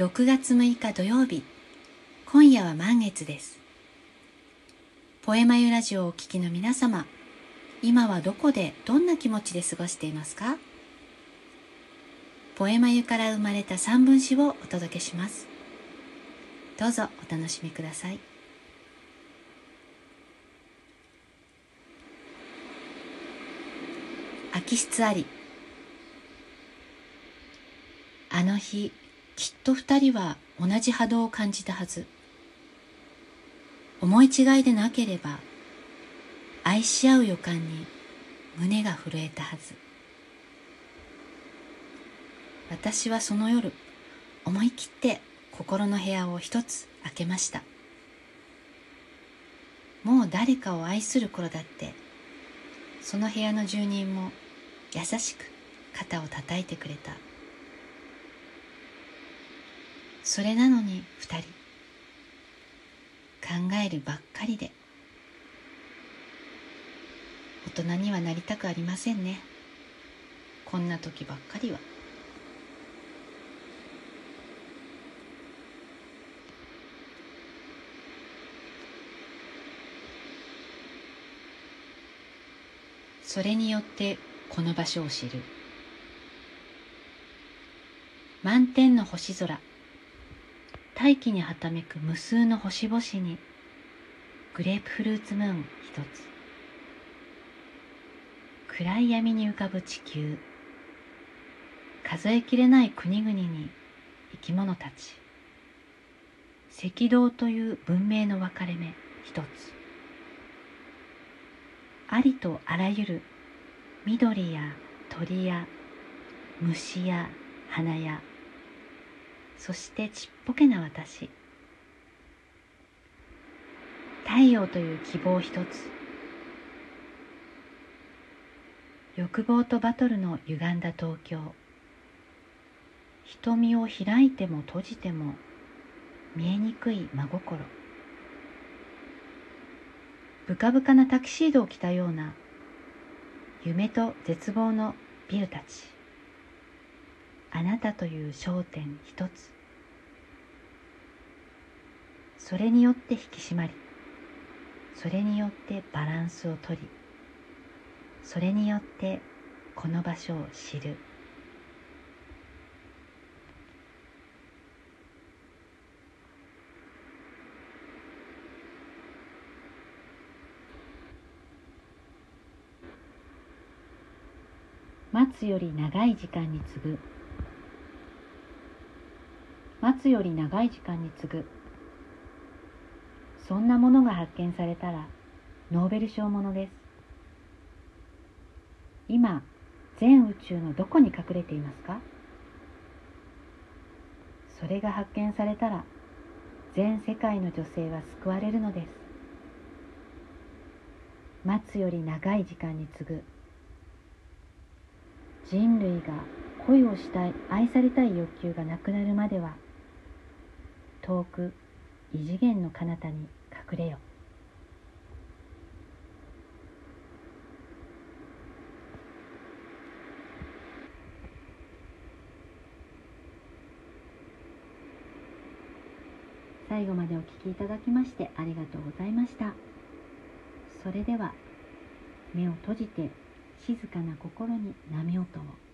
6月6日土曜日。今夜は満月です。ポエマユラジオをお聴きの皆様今はどこでどんな気持ちで過ごしていますか？ポエマユから生まれた三分詩をお届けします。どうぞお楽しみください。空き室あり。あの日きっと二人は同じ波動を感じたはず。思い違いでなければ愛し合う予感に胸が震えたはず。私はその夜思い切って心の部屋を一つ開けました。もう誰かを愛する頃だってその部屋の住人も優しく肩を叩いてくれた。それなのに二人。考えるばっかりで。大人にはなりたくありませんね。こんな時ばっかりは。それによってこの場所を知る。満天の星空。大気にはためく無数の星々にグレープフルーツムーン一つ。暗い闇に浮かぶ地球。数えきれない国々に生き物たち。赤道という文明の分かれ目一つ。ありとあらゆる緑や鳥や虫や花やそしてちっぽけな私。太陽という希望一つ。欲望とバトルの歪んだ東京。瞳を開いても閉じても見えにくい真心。ブカブカなタキシードを着たような夢と絶望のビルたち。あなたという焦点一つ。それによって引き締まりそれによってバランスをとりそれによってこの場所を知る。待つより長い時間に次ぐ待つより長い時間に次ぐ。そんなものが発見されたらノーベル賞ものです。今全宇宙のどこに隠れていますか？それが発見されたら全世界の女性は救われるのです。待つより長い時間に次ぐ。人類が恋をしたい愛されたい欲求がなくなるまでは遠く異次元の彼方に隠れよ。最後までお聞きいただきましてありがとうございました。それでは目を閉じて静かな心に波音を